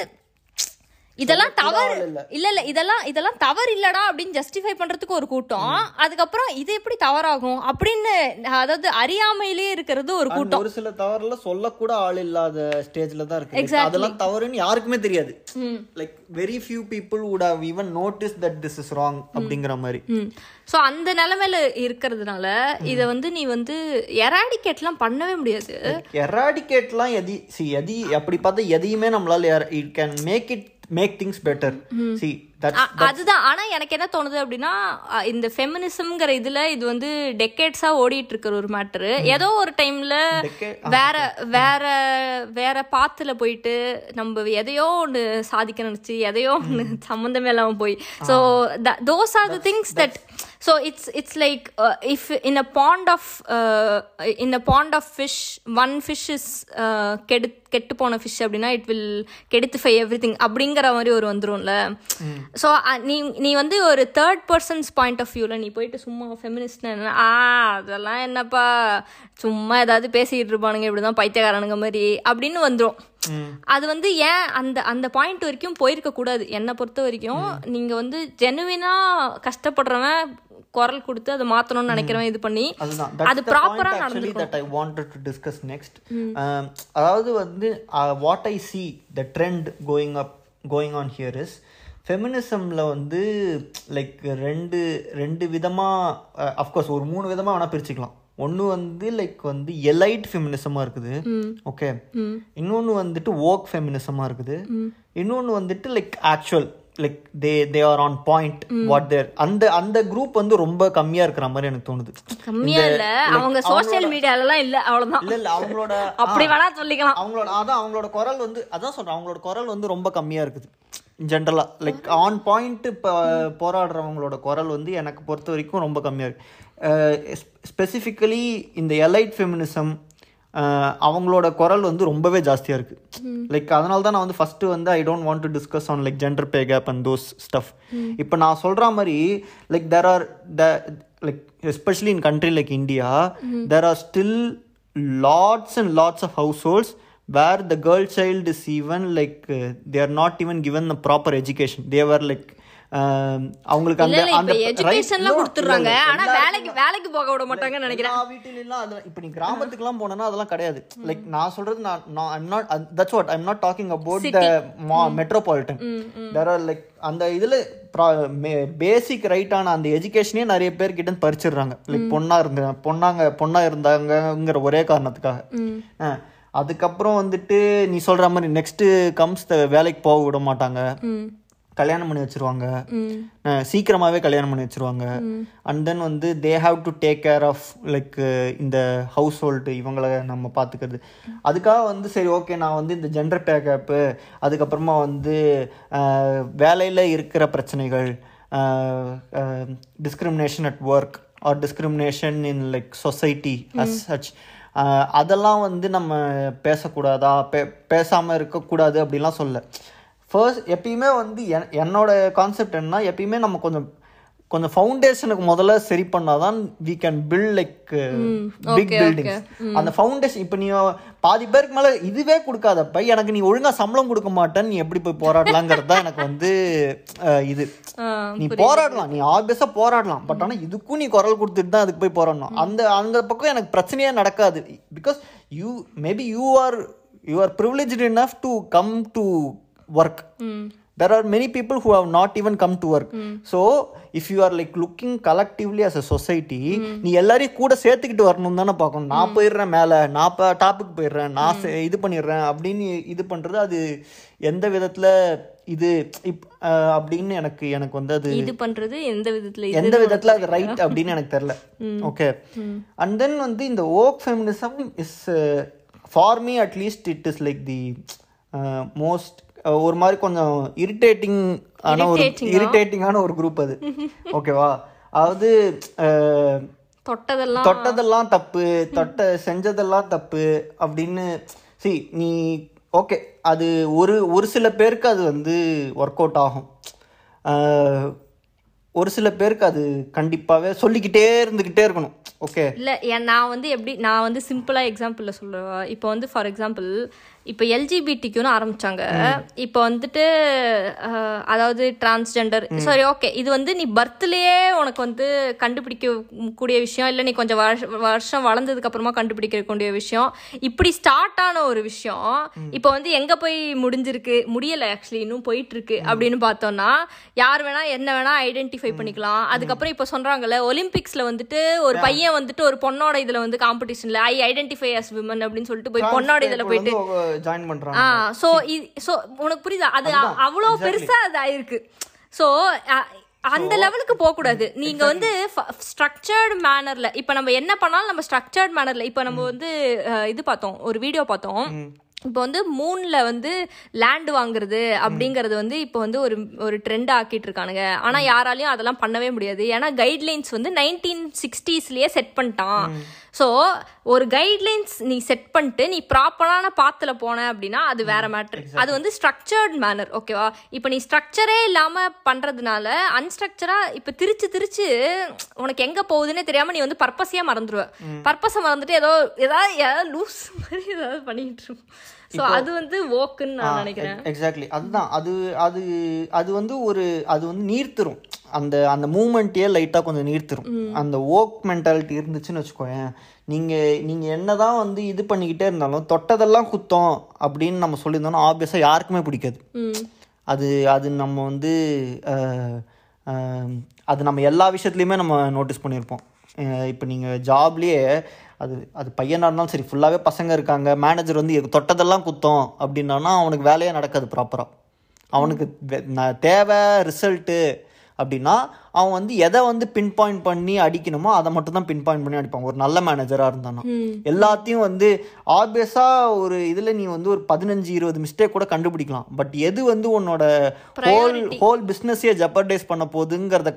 இதெல்லாம் தவறு. இல்ல. இல்ல இதெல்லாம் இதெல்லாம் தவறு இல்லடா அப்படின்னு ஜஸ்டிஃபை பண்றதுக்கு ஒரு கூட்டம். அதுக்கப்புறம் இது எப்படி தவறாகும் அப்படின்னு அதாவது அறியாமையிலேயே இருக்கிறது ஒரு கூட்டம். ஒரு சில தவறுல சொல்லக்கூட ஆள் இல்லாத ஸ்டேஜ்ல தான் இருக்கு. அதெல்லாம் தவறுன்னு யாருக்குமே தெரியாது. Like very few people would have even noticed that this is wrong அப்படிங்கிற மாதிரி. ஸோ அந்த நிலைமையில இருக்கிறதுனால இதை வந்து நீ வந்து எராடிகேட்லாம் பண்ணவே முடியாது. எராடிகேட்லாம் எதி சி எதி அப்படி பார்த்தா எதையுமே நம்மளால it can make it make things better see அதுதான். ஆனா எனக்கு என்ன தோணுது அப்படின்னா இந்த ஃபெமினிசம்ங்கிற இதுல இது வந்து டெக்கேட்ஸா ஓடிட்டு இருக்கிற ஒரு மேட்டரு ஏதோ ஒரு டைம்ல வேற வேற வேற பாத்துல போயிட்டு நம்ம எதையோ ஒன்று சாதிக்க நினைச்சு எதையோ ஒன்று சம்மந்தமே இல்லாம போய். So those are the things that so it's it's like if in a pond of in a pond of fish one fish is கெடு கெட்டு போன ஃபிஷ் அப்படின்னா இட் வில் கெடுத்துஃபை எவ்ரி திங் அப்படிங்கிற மாதிரி ஒரு வந்துரும்ல. ஸோ நீ நீ வந்து ஒரு தேர்ட் பர்சன்ஸ் பாயிண்ட் ஆஃப் வியூவில் நீ போயிட்டு சும்மா ஃபெமினிஸ்ட் ஆ அதெல்லாம் என்னப்பா? சும்மா ஏதாவது பேசிக்கிட்டு இருப்பானுங்க இப்படிதான் பைத்தியக்காரனுங்க மாதிரி அப்படின்னு வந்துடும் அது வந்து ஏன் அந்த அந்த பாயிண்ட் வரைக்கும் போயிருக்க கூடாது என்னை பொறுத்த வரைக்கும் நீங்க வந்து ஜெனுவினா கஷ்டப்படுறவன் குரல் கொடுத்து அதை மாத்தணும்னு நினைக்கிறவன் இது பண்ணி அது ப்ராப்பரா actually that I wanted to discuss next அதாவது வந்து what I see the trend going up going on here is ஃபெமினிசமில் வந்து லைக் ரெண்டு ரெண்டு விதமாக அஃப்கோர்ஸ் ஒரு மூணு விதமாக வேணால் பிரிச்சுக்கலாம். ஒன்று வந்து லைக் வந்து எலைட் ஃபெமினிசமாக இருக்குது. ஓகே இன்னொன்று வந்துட்டு ஓக் ஃபெமினிசமாக இருக்குது. இன்னொன்று வந்துட்டு like actual like they they are on point what there அந்த அந்த குரூப் வந்து ரொம்ப கம்மியாக இருக்கிற மாதிரி எனக்கு தோணுது. கம்மியா இல்ல. அவங்க சோசியல் மீடியாலலாம் இல்ல அவ்வளவுதான். இல்ல இல்ல அவங்களோட அப்படி வேணா சொல்லிக்கலாம். அவங்களோட அதான் அவங்களோட குரல் வந்து அதான் சொல்றேன் அவங்களோட குரல் வந்து ரொம்ப கம்மியா இருக்குது ஜென்ரலா லைக் ஆன் பாயிண்ட் இப்போ போராடுறவங்களோட குரல் வந்து எனக்கு பொறுத்த வரைக்கும் ரொம்ப கம்மியா இருக்கு. ஸ்பெசிஃபிக்கலி இந்த எலைட் ஃபெமினிசம் அவங்களோட குரல் வந்து ரொம்பவே ஜாஸ்தியாக இருக்குது லைக் அதனால தான் நான் வந்து ஃபஸ்ட்டு வந்து I don't want to discuss on like gender pay gap and those stuff இப்போ நான் சொல்கிற மாதிரி like there are the like especially in country like India there are still lots and lots of households where the girl child is even like uh, they are not even given the proper education. They were like ah அவங்களுக்கு அந்த அந்த எஜுகேஷன்லாம் கொடுத்துறாங்க ஆனா வேலைக்கு வேலைக்கு போக விட மாட்டாங்கன்னு நினைக்கிறேன். எல்லா வீட்டிலாம் அதெல்லாம் இப்போ நீ கிராமத்துக்குலாம் போனேன்னா அதெல்லாம் கிடையாது. லைக் நான் சொல்றது நான் நான் I'm not that's what I'm not talking about the metropolitan there are like அந்த இதுல பேசிக் ரைட்டான அந்த எஜுகேஷனே நிறைய பேர் கிட்ட பறிச்சிடுறாங்க. லைக் பொண்ணா இருந்த பொண்ணாங்க பொண்ணா இருந்தாங்கங்கிற ஒரே காரணத்துக்காக. ஆ, அதுக்கப்புறம் வந்துட்டு நீ சொல்ற மாதிரி நெக்ஸ்ட் கம்ஸ் வேலைக்கு போக விட மாட்டாங்க. ம் கல்யாணம் பண்ணி வச்சிருவாங்க. சீக்கிரமாவே கல்யாணம் பண்ணி வச்சிருவாங்க. அண்ட் தென் வந்து they have to take care of like இந்த ஹவுஸ் ஹோல்டு இவங்களை நம்ம பார்த்துக்கிறது அதுக்காக வந்து சரி ஓகே நான் வந்து இந்த ஜெண்டர் பே கேப்பு அதுக்கப்புறமா வந்து வேலையில இருக்கிற பிரச்சனைகள் discrimination at work or discrimination in like society as such அதெல்லாம் வந்து நம்ம பேசக்கூடாதா? பே பேசாமல் இருக்கக்கூடாது அப்படிலாம் சொல்ல. ஃபர்ஸ்ட் எப்பயுமே வந்து என் என்னோட கான்செப்ட் என்னன்னா எப்பயுமே நம்ம கொஞ்சம் கொஞ்சம் ஃபவுண்டேஷனுக்கு முதல்ல சரி பண்ணாதான் we can build like big buildings அந்த ஃபவுண்டேஷன் இப்போ நீ பாதி பேருக்கு மேலே இதுவே கொடுக்காதப்ப எனக்கு நீ ஒழுங்கா சம்பளம் கொடுக்க மாட்டேன்னு நீ எப்படி போய் போராடலாங்கிறது தான் எனக்கு வந்து இது. நீ போராடலாம் நீ ஆப்வியஸா போராடலாம் பட் ஆனா இதுக்கும் நீ குரல் கொடுத்துட்டு தான் அதுக்கு போய் போராடணும். அந்த அந்த பக்கம் எனக்கு பிரச்சனையே நடக்காது because you maybe you are you are privileged enough to come to work hmm there are many people who have not even come to work. So if you are like looking collectively as a society நீ எல்லாரையும் கூட சேர்த்துக்கிட்டு வரணும் தானே பார்க்கணும். நான் போயிடுறேன் மேலே நான் இப்போ டாப்புக்கு போயிடுறேன் நான் செ- இது பண்ணிடுறேன் அப்படின்னு இது பண்ணுறது அது எந்த விதத்தில் இது இப் அப்படின்னு எனக்கு எனக்கு வந்து அது இது பண்றது எந்த விதத்துல எந்த விதத்துல அது ரைட் அப்படின்னு எனக்கு தெரியல. ஓகே அண்ட் தென் வந்து இந்த okay feminism is for me at least it is like the most ஒரு மாதிரி கொஞ்சம் இரிட்டேட்டிங் ஆன ஒரு இரிட்டேட்டிங்கான ஒரு குரூப் அது. ஓகேவா அதாவது தொட்டதெல்லாம் தொட்டதெல்லாம் தப்பு தொட்ட செஞ்சதெல்லாம் தப்பு அப்படின்னு சி நீ ஓகே அது ஒரு ஒரு சில பேருக்கு அது வந்து ஒர்க் அவுட் ஆகும். ஒரு சில பேருக்கு அது கண்டிப்பாகவே சொல்லிக்கிட்டே இருந்துக்கிட்டே இருக்கணும். ஓகே இல்ல நான் வந்து எப்படி நான் வந்து சிம்பிளா எக்ஸாம்பிள்ல சொல்றவா இப்போ வந்து ஃபார் எக்ஸாம்பிள் இப்போ எல்ஜிபிடிக்குன்னு ஆரம்பிச்சாங்க. இப்போ வந்துட்டு அதாவது டிரான்ஸ்ஜெண்டர் சரி ஓகே இது வந்து நீ பர்த்லயே உனக்கு வந்து கண்டுபிடிக்க கூடிய விஷயம் இல்லை நீ கொஞ்சம் வருஷ- வருஷம் வளர்ந்ததுக்கு அப்புறமா கண்டுபிடிக்க கூடிய விஷயம். இப்படி ஸ்டார்ட் ஆன ஒரு விஷயம் இப்போ வந்து எங்க போய் முடிஞ்சிருக்கு? முடியல ஆக்சுவலி இன்னும் போயிட்டு இருக்கு அப்படின்னு பார்த்தோம்னா யார் வேணா என்ன வேணா ஐடென்டிஃபை பண்ணிக்கலாம். அதுக்கப்புறம் இப்போ சொல்றாங்கல்ல ஒலிம்பிக்ஸ்ல வந்துட்டு ஒரு பையன் வந்துட்டு ஒரு பொண்ணோட இதுல வந்து காம்படிஷன்ல ஐ ஐடென்டிஃபை அஸ் விமன் அப்படின்னு சொல்லிட்டு போய் பொண்ணோட இதுல போயிட்டு ஜாயின் பண்ணுறாங்க ஆ சோ சோ உனக்கு புரியுதா? அது அவ்வளோ பெருசா அது ஆயிருக்கு சோ அந்த லெவலுக்கு போக கூடாது. நீங்க வந்து ஸ்ட்ரக்சர்டு மேனர்ல இப்ப நம்ம என்ன பண்ணாலும் நம்ம ஸ்ட்ரக்சர்ட் மேனர்ல இப்ப நம்ம வந்து இது பார்த்தோம் ஒரு வீடியோ பார்த்தோம். இப்போ வந்து மூன்ல வந்து லேண்ட் வாங்குறது அப்படிங்கறது வந்து இப்போ வந்து ஒரு ஒரு ட்ரெண்ட் ஆக்கிட்டு இருக்கானுங்க. ஆனா யாராலையும் அதெல்லாம் பண்ணவே முடியாது. ஏன்னா கைட்லைன்ஸ் வந்து நைன்டீன் சிக்ஸ்டீஸ்லயே செட் பண்ணிட்டான். ஸோ ஒரு கைட்லைன்ஸ் நீ செட் பண்ணிட்டு நீ ப்ராப்பரான பாத்துல போன அப்படின்னா அது வேற மேட்ரு அது வந்து ஸ்ட்ரக்சர்ட் மேனர் ஓகேவா இப்போ நீ ஸ்ட்ரக்சரே இல்லாம பண்றதுனால அன்ஸ்ட்ரக்சரா இப்போ திரிச்சு திரிச்சு உனக்கு எங்க போகுதுன்னே தெரியாம நீ வந்து பர்பஸையே மறந்துடுவ பர்பஸை மறந்துட்டு ஏதோ ஏதாவது ஏதாவது லூஸ் மாதிரி ஏதாவது பண்ணிட்டு இருக்கும் ஸோ அது வந்து ஓக்குன்னு நான் நினைக்கிறேன். எக்ஸாக்ட்லி அதுதான். அது அது அது வந்து ஒரு அது வந்து நீர்த்துரும். அந்த அந்த மூமெண்ட்டே லைட்டாக கொஞ்சம் நீர்த்துரும். அந்த ஓக் மென்டாலிட்டி இருந்துச்சுன்னு வச்சுக்கோயேன் நீங்கள் நீங்கள் என்னதான் வந்து இது பண்ணிக்கிட்டே இருந்தாலும் தொட்டதெல்லாம் குத்தம் அப்படின்னு நம்ம சொல்லியிருந்தோம்னா ஆப்வியஸாக யாருக்குமே பிடிக்காது. அது அது நம்ம வந்து அது நம்ம எல்லா விஷயத்துலையுமே நம்ம நோட்டீஸ் பண்ணியிருப்போம். இப்போ நீங்கள் ஜாப்லேயே அது அது பையனாக இருந்தாலும் சரி ஃபுல்லாகவே பசங்க இருக்காங்க. மேனேஜர் வந்து தொட்டதெல்லாம் குத்தம். அப்படின்னா அவனுக்கு வேலையே நடக்காது ப்ராப்பராக அவனுக்கு தேவை ரிசல்ட்டு அப்படின்னா அவன் வந்து எதை வந்து பின் பாயிண்ட் பண்ணி அடிக்கணுமோ அதை மட்டும் தான் பின் பாயிண்ட் பண்ணி அடிப்பான். ஒரு நல்ல மேனேஜராக இருந்தானா. எல்லாத்தையும் வந்து ஆப்வியஸாக ஒரு இதில் நீ வந்து ஒரு பதினஞ்சு இருபது மிஸ்டேக் கூட கண்டுபிடிக்கலாம். பட் எது வந்து உன்னோட ஹோல் ஹோல் பிஸ்னஸையே ஜப்பர்டைஸ் பண்ண போகுதுங்கிறத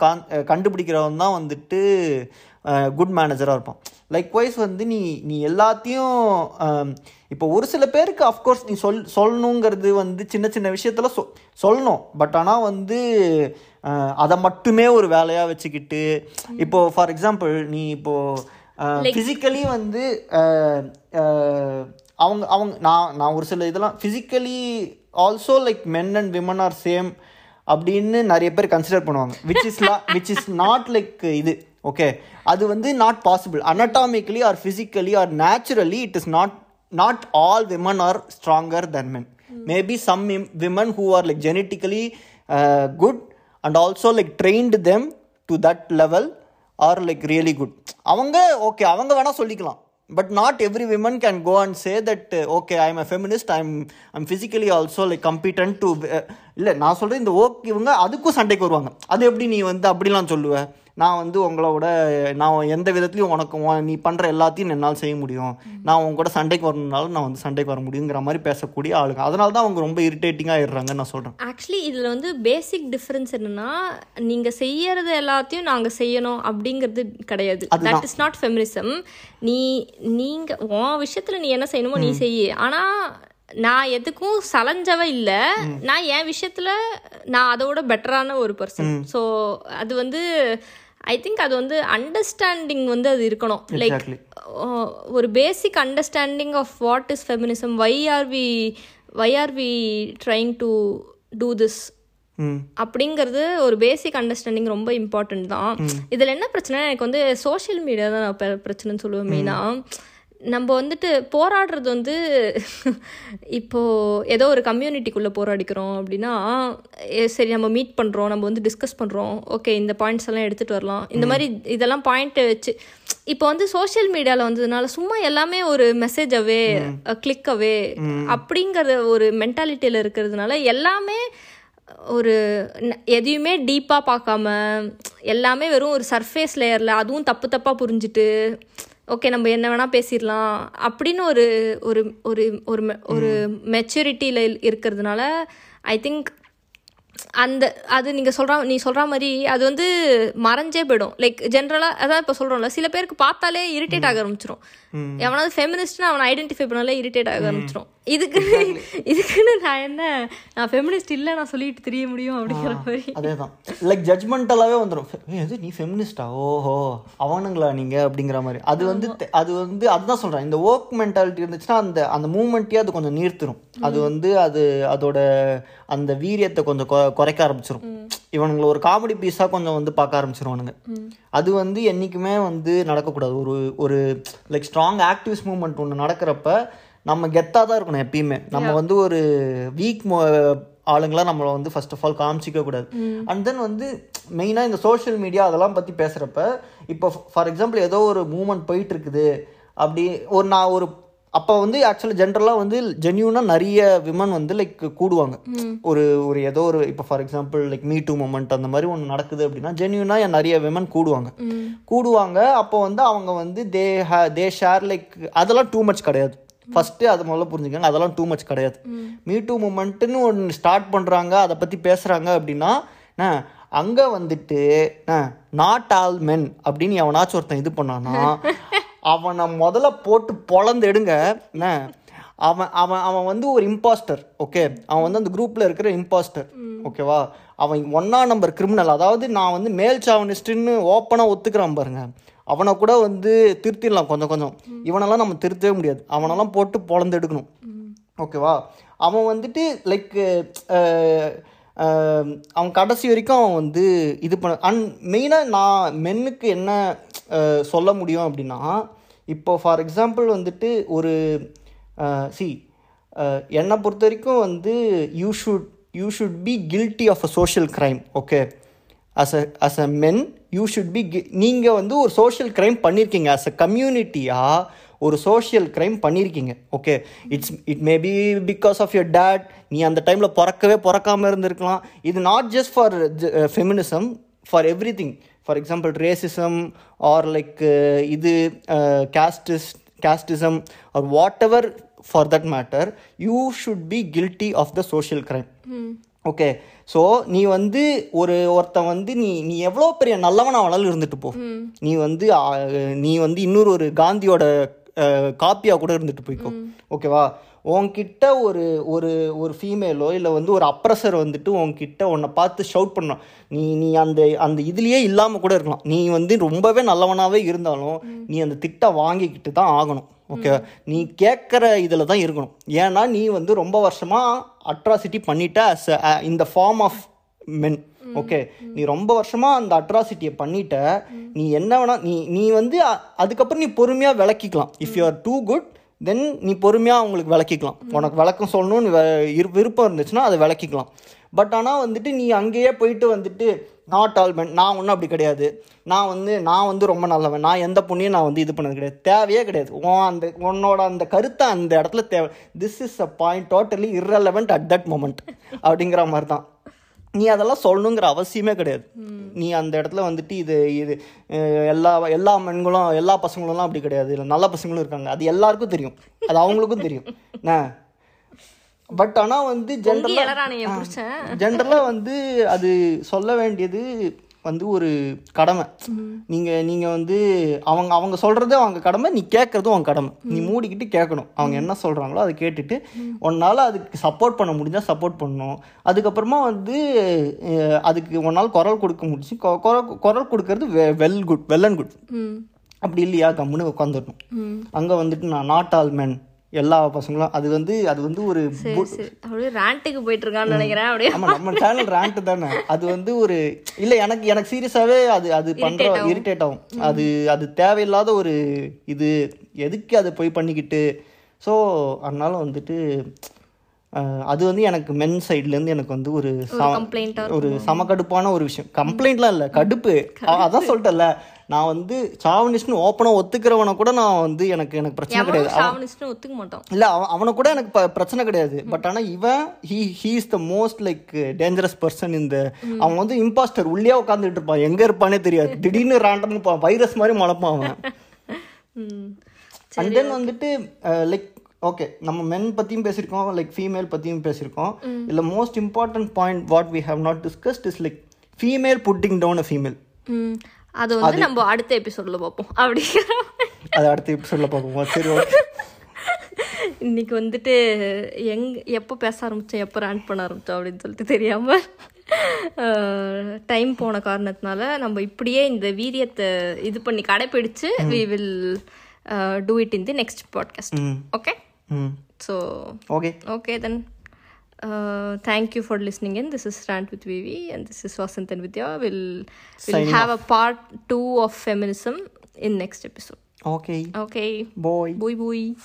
கண்டுபிடிக்கிறவன் தான் வந்துட்டு குட் மேனேஜராக இருப்பான். லைக்வைஸ் வந்து நீ நீ எல்லாத்தையும் இப்போ ஒரு சில பேருக்கு அஃப்கோர்ஸ் நீ சொல் சொல்லணுங்கிறது வந்து சின்ன சின்ன விஷயத்துல சொ சொல்லணும். பட் ஆனால் வந்து அதை மட்டுமே ஒரு வேலையாக வச்சுக்கிட்டு இப்போ ஃபார் எக்ஸாம்பிள் நீ இப்போ ஃபிசிக்கலி வந்து அவங்க அவங்க நான் நான் ஒரு சில இதெல்லாம் physically also like men and women are same அப்படின்னு நிறைய பேர் கன்சிடர் பண்ணுவாங்க. Which is which is not like இது. ஓகே அது வந்து not possible anatomically or physically or naturally it is not not all women are stronger then men maybe some women who are like genetically good and also like trained them to that level or like really good அவங்க okay அவங்க வேணால் சொல்லிக்கலாம். But not every women can go and say that okay I am a feminist I am I'm physically also like competent to இல்லை நான் சொல்கிறேன் இந்த okay இவங்க அதுக்கும் சண்டைக்கு வருவாங்க. அது எப்படி நீ வந்து அப்படிலாம் சொல்லுவேன் நான் வந்து உங்களோட நான் எந்த விதத்துலையும் உனக்கு உன் நீ பண்ணுற எல்லாத்தையும் என்னால் செய்ய முடியும். நான் உங்க கூட சண்டைக்கு வரணுனாலும் நான் வந்து சண்டைக்கு வர முடியுங்கிற மாதிரி பேசக்கூடிய ஆளுங்க. அதனால தான் அவங்க ரொம்ப இரிட்டேட்டிங்காக ஆயிடுறாங்கன்னு நான் சொல்கிறேன் ஆக்சுவலி இதில் வந்து பேசிக் டிஃப்ரென்ஸ் என்னன்னா நீங்கள் செய்யறது எல்லாத்தையும் நாங்கள் செய்யணும் அப்படிங்கிறது கிடையாது. தட் இஸ் நாட் ஃபெமினிசம் நீ நீங்கள் உன் விஷயத்தில் நீ என்ன செய்யணுமோ நீ செய்யு ஆனால் நான் எதுக்கும் சலஞ்சவ இல்லை. நான் என் விஷயத்தில் நான் அதோட பெட்டரான ஒரு பர்சன் ஸோ அது வந்து ஐ திங்க் அது வந்து அண்டர்ஸ்டாண்டிங் வந்து அது இருக்கணும். லைக். ஒரு basic understanding of what is feminism why are we why are we trying to do this அப்படிங்கிறது ஒரு பேசிக் அண்டர்ஸ்டாண்டிங் ரொம்ப இம்பார்ட்டன்ட் தான். இதில் என்ன பிரச்சனை எனக்கு வந்து சோஷியல் மீடியா தான் நான் பிரச்சனைன்னு சொல்லுவேன் மெயினாக நம்ம வந்துட்டு போராடுறது வந்து இப்போ ஏதோ ஒரு கம்யூனிட்டிக்குள்ளே போராடிக்கிறோம் அப்படின்னா சரி நம்ம மீட் பண்ணுறோம் நம்ம வந்து டிஸ்கஸ் பண்ணுறோம் ஓகே இந்த பாயிண்ட்ஸ் எல்லாம் எடுத்துகிட்டு வரலாம். இந்த மாதிரி இதெல்லாம் பாயிண்ட்டை வச்சு இப்போ வந்து சோஷியல் மீடியாவில் வந்ததுனால சும்மா எல்லாமே ஒரு மெசேஜ் அவே கிளிக் அவே அப்படிங்கிற ஒரு மென்டாலிட்டியில் இருக்கிறதுனால எல்லாமே ஒரு எதையுமே டீப்பாக பார்க்காம எல்லாமே வெறும் ஒரு சர்ஃபேஸ் லேயரில் அதுவும் தப்பு தப்பாக புரிஞ்சுட்டு ஓகே நம்ம என்ன வேணால் பேசிடலாம். அப்படின்னு ஒரு ஒரு ஒரு ஒரு மெ- ஒரு மெச்சூரிட்டியில் இருக்கிறதுனால ஐ திங்க் அந்த அது நீங்கள் சொல்கிற நீ சொல்கிற மாதிரி அது வந்து மறைஞ்சே போயிடும். லைக் ஜென்ரலாக அதான் இப்போ சொல்கிறோம்ல சில பேருக்கு பார்த்தாலே இரிட்டேட் ஆக ஆரம்பிச்சிரும். எவனாவது ஃபெமினிஸ்ட்னு அவனை ஐடென்டிஃபை பண்ணாலே இரிட்டேட் ஆக ஆரம்பிச்சிரும். இதுக்கு இதுக்குன்னு நான் என்ன நான் ஃபெமினிஸ்ட் இல்லை நான் சொல்லிட்டு தெரிய முடியும் அப்படிங்கிற மாதிரி. அதே தான் லைக் ஜட்மெண்டலாகவே வந்துடும் எது நீ ஃபெமினிஸ்டா ஓஹோ அவனுங்களா நீங்கள் அப்படிங்கிற மாதிரி. அது வந்து அது வந்து அதுதான் சொல்கிறேன் இந்த ஒர்க் மென்டாலிட்டி இருந்துச்சுன்னா அந்த அந்த மூமெண்ட்டே அது கொஞ்சம் நீர்த்திரும். அது வந்து அது அதோட அந்த வீரியத்தை கொஞ்சம் கொ- குறைக்க ஆரம்பிச்சிரும். இவனுங்களை ஒரு காமெடி பீஸாக கொஞ்சம் வந்து பார்க்க ஆரம்பிச்சிருவானுங்க. அது வந்து என்றைக்குமே வந்து நடக்கக்கூடாது. ஒரு ஒரு லைக் ஸ்ட்ராங் ஆக்டிவிஸ்ட் மூமெண்ட் ஒன்று நடக்கிறப்ப நம்ம கெத்தாக தான் இருக்கணும் எப்பயுமே. நம்ம வந்து ஒரு வீக் ஆளுங்களாம் நம்மளை வந்து ஃபர்ஸ்ட் ஆஃப் ஆல் காமிச்சிக்க கூடாது. அண்ட் தென் வந்து மெயினாக இந்த சோஷியல் மீடியா அதெல்லாம் பற்றி பேசுகிறப்ப இப்போ ஃபார் எக்ஸாம்பிள் ஏதோ ஒரு மூமெண்ட் போயிட்டு இருக்குது. அப்படி ஒரு நான் ஒரு அப்போ வந்து ஆக்சுவலி ஜென்ரலாக வந்து ஜென்யூனாக நிறைய விமன் வந்து லைக் கூடுவாங்க. ஒரு ஒரு ஏதோ ஒரு இப்போ for example like me too moment அந்த மாதிரி ஒன்று நடக்குது அப்படின்னா ஜென்யூனாக நிறைய விமன் கூடுவாங்க. கூடுவாங்க. அப்போ வந்து அவங்க வந்து they hey they share like அதெல்லாம் டூ மச் கிடையாது. ஃபஸ்ட்டு அது முதல்ல புரிஞ்சுக்கங்க. அதெல்லாம் டூ மச் கிடையாது. மீ. டூ மூமெண்ட்டுன்னு ஒன்று ஸ்டார்ட் பண்ணுறாங்க அதை பற்றி பேசுகிறாங்க அப்படின்னா அங்கே வந்துட்டு நாட் ஆல் மென் அப்படின்னு எவனாச்சும் ஒருத்தன் இது பண்ணானா அவனை முதல்ல போட்டு பொழந்து எடுங்க. என்ன? அவன் அவன் அவன் வந்து ஒரு இம்பாஸ்டர் ஓகே அவன் வந்து அந்த குரூப்பில் இருக்கிற இம்பாஸ்டர் ஓகேவா அவன் ஒன்றா நம்பர் கிரிமினல் அதாவது நான் வந்து மேல் சாவனிஸ்ட்டுன்னு ஓப்பனாக ஒத்துக்கிறான் பாருங்க. அவனை கூட வந்து திருத்திடலாம் கொஞ்சம் கொஞ்சம். இவனெல்லாம் நம்ம திருத்தவே முடியாது. அவனெல்லாம் போட்டு பொழந்து எடுக்கணும். ஓகேவா அவன் வந்துட்டு லைக் அவன் கடைசி வரைக்கும் அவன் வந்து இது பண்ண அண்ட் மெயினாக நான் மென்னுக்கு என்ன சொல்ல முடியும் அப்படின்னா இப்போ ஃபார் எக்ஸாம்பிள் வந்துட்டு ஒரு சி என்னை பொறுத்த வரைக்கும் வந்து you should you should be guilty of a social crime okay as a as a men you should be நீங்கள் வந்து ஒரு சோஷியல் க்ரைம் பண்ணியிருக்கீங்க அஸ் அ கம்யூனிட்டியாக ஒரு சோஷியல் க்ரைம் பண்ணியிருக்கீங்க okay it's it may be because of your date நீ அந்த டைமில் பிறக்கவே பிறக்காமல் இருந்திருக்கலாம். இது not just for feminism for everything for example racism or like இது castes casteism or whatever for that matter you should be guilty of the social crime okay so நீ வந்து ஒரு ஒருத்தன் வந்து நீ நீ எவ்வளோ பெரிய நல்லவனா வேணாலும் இருந்துட்டு போ. நீ வந்து நீ வந்து இன்னொரு ஒரு காந்தியோட காப்பியாக கூட இருந்துட்டு போய்க்கோ. ஓகேவா உன்கிட்ட ஒரு ஒரு ஒரு ஃபீமேலோ இல்லை வந்து ஒரு அப்ரஸர் வந்துட்டு உன்கிட்ட உன்னை பார்த்து ஷவுட் பண்ணான் நீ நீ அந்த அந்த இதுலேயே இல்லாமல் கூட இருக்கலாம். நீ வந்து ரொம்பவே நல்லவனாகவே இருந்தாலும் நீ அந்த திட்டை வாங்கிக்கிட்டு தான் ஆகணும். ஓகே நீ கேட்குற இதில் தான் இருக்கணும். ஏன்னா நீ வந்து ரொம்ப வருஷமாக அட்ராசிட்டி பண்ணிட்ட a- இந்த ஃபார்ம் ஆஃப் மென் ஓகே நீ ரொம்ப வருஷமா அந்த அட்ராசிட்டியை பண்ணிட்ட. நீ என்ன வேணா நீ நீ வந்து அதுக்கப்புறம் நீ பொறுமையாக விளக்கிக்கலாம். If you are too good then நீ பொறுமையாக அவங்களுக்கு விளக்கிக்கலாம். உனக்கு விளக்கம் சொல்லணும்னு இரு- விருப்பம் இருந்துச்சுன்னா அதை விளக்கிக்கலாம். பட் ஆனால் வந்துட்டு நீ அங்கேயே போயிட்டு வந்துட்டு நாட் ஆல் மென் நான் ஒன்றும் அப்படி கிடையாது. நான் வந்து நான் வந்து ரொம்ப நல்லவன். நான் எந்த பொண்ணையும் நான் வந்து இது பண்ணது கிடையாது. தேவையே கிடையாது. உன் அந்த உன்னோட அந்த கருத்தை அந்த இடத்துல தேவை. This is a point totally irrelevant at that moment அப்படிங்கிற மாதிரி தான் நீ அதெல்லாம் சொல்லணுங்கிற அவசியமே கிடையாது. நீ அந்த இடத்துல வந்துட்டு இது இது எல்லா எல்லா பெண்களும் எல்லா பசங்களும்லாம் அப்படி கிடையாது. இல்லை நல்ல பசங்களும் இருக்காங்க. அது எல்லாருக்கும் தெரியும். அது அவங்களுக்கும் தெரியும். என்ன பட் ஆனால் வந்து ஜென்ரலாக ஜென்ரலாக வந்து அது சொல்ல வேண்டியது வந்து ஒரு கடமை. நீங்கள் நீங்கள் வந்து அவங்க அவங்க சொல்கிறது அவங்க கடமை நீ கேட்குறதும் அவங்க கடமை. நீ மூடிக்கிட்டு கேட்கணும். அவங்க என்ன சொல்கிறாங்களோ அதை கேட்டுட்டு உன்னால் அதுக்கு சப்போர்ட் பண்ண முடிஞ்சால் சப்போர்ட் பண்ணணும் அதுக்கப்புறமா வந்து அதுக்கு உன்னால் குரல் கொடுக்க முடிச்சு குரல் குரல் கொடுக்கறது well good well and good. அப்படி இல்லையா? கம்முன்னு உட்காந்துடணும் அங்கே வந்துட்டு நான் நாட் ஆல் men. எல்லா பசங்களும் அது வந்து அது வந்து ஒரு அப்படியே ரேண்ட்டுக்கு போயிட்டு இருக்கான்னு நினைக்கிறேன் அப்படியே. நம்ம சேனல் ரேண்ட் தானே. அது வந்து ஒரு இல்ல எனக்கு எனக்கு சீரியஸாவே அது அது பண்ற இரிட்டேட் ஆகும். அது அது தேவையில்லாத ஒரு இது. எதுக்கு அதை போய் பண்ணிக்கிட்டு? ஸோ அதனால வந்துட்டு அது வந்து எனக்கு மென் சைட்லேருந்து எனக்கு வந்து ஒரு ஒரு சமக்கடுப்பான ஒரு விஷயம். கம்ப்ளைண்ட்லாம் இல்லை கடுப்பு. அதான் சொல்லிட்டேன்ல. நான் வந்து சாவனிஸ்ட்னு ஓப்பனாக ஒத்துக்கிறவனை கூட நான் வந்து எனக்கு எனக்கு பிரச்சனை கிடையாது. எவனும் ஷாவனிஸ்ட்னு ஒத்துக்க மாட்டோம். இல்ல அவன் அவனை கூட எனக்கு பிரச்சனை கிடையாது. பட் ஆனா இவன் he he is the most like dangerous person இந்த அவன் வந்து இம்பாஸ்டர் உள்ளே உட்காந்துட்டு இருப்பான். எங்க இருப்பானே தெரியாது. திடீர்னு ரேண்டம் வைரஸ் மாதிரி முளைப்பான் அவன். அண்ட் தென் வந்துட்டு லைக் ஓகே நம்ம மென் பற்றியும் பேசியிருக்கோம் லைக் ஃபீமேல் பற்றியும் பேசியிருக்கோம். இல்லை most important point what we have not discussed is like female putting down a female அது வந்து நம்ம அடுத்த எபிசோட்ல பார்ப்போம். அப்படிங்கிற மாதிரி. அதை அடுத்த எபிசோடில் பார்ப்போம். சரி ஓகே. இன்னைக்கு வந்துட்டு எங் எப்போ பேச ஆரம்பித்தோம் எப்போ ரேண்ட் பண்ண ஆரம்பித்தோம் அப்படின்னு சொல்லிட்டு தெரியாமல் டைம் போன காரணத்தினால நம்ம இப்படியே இந்த வீரியத்தை இது பண்ணி கடைப்பிடிச்சு we will do it in the next podcast okay so okay okay then. uh, thank you for listening in. This is Rant with Vivi, and this is Vasant and Vidya. We'll we'll have off. a part two of feminism in next episode. Okay. Okay. Boy. Boy. Boy.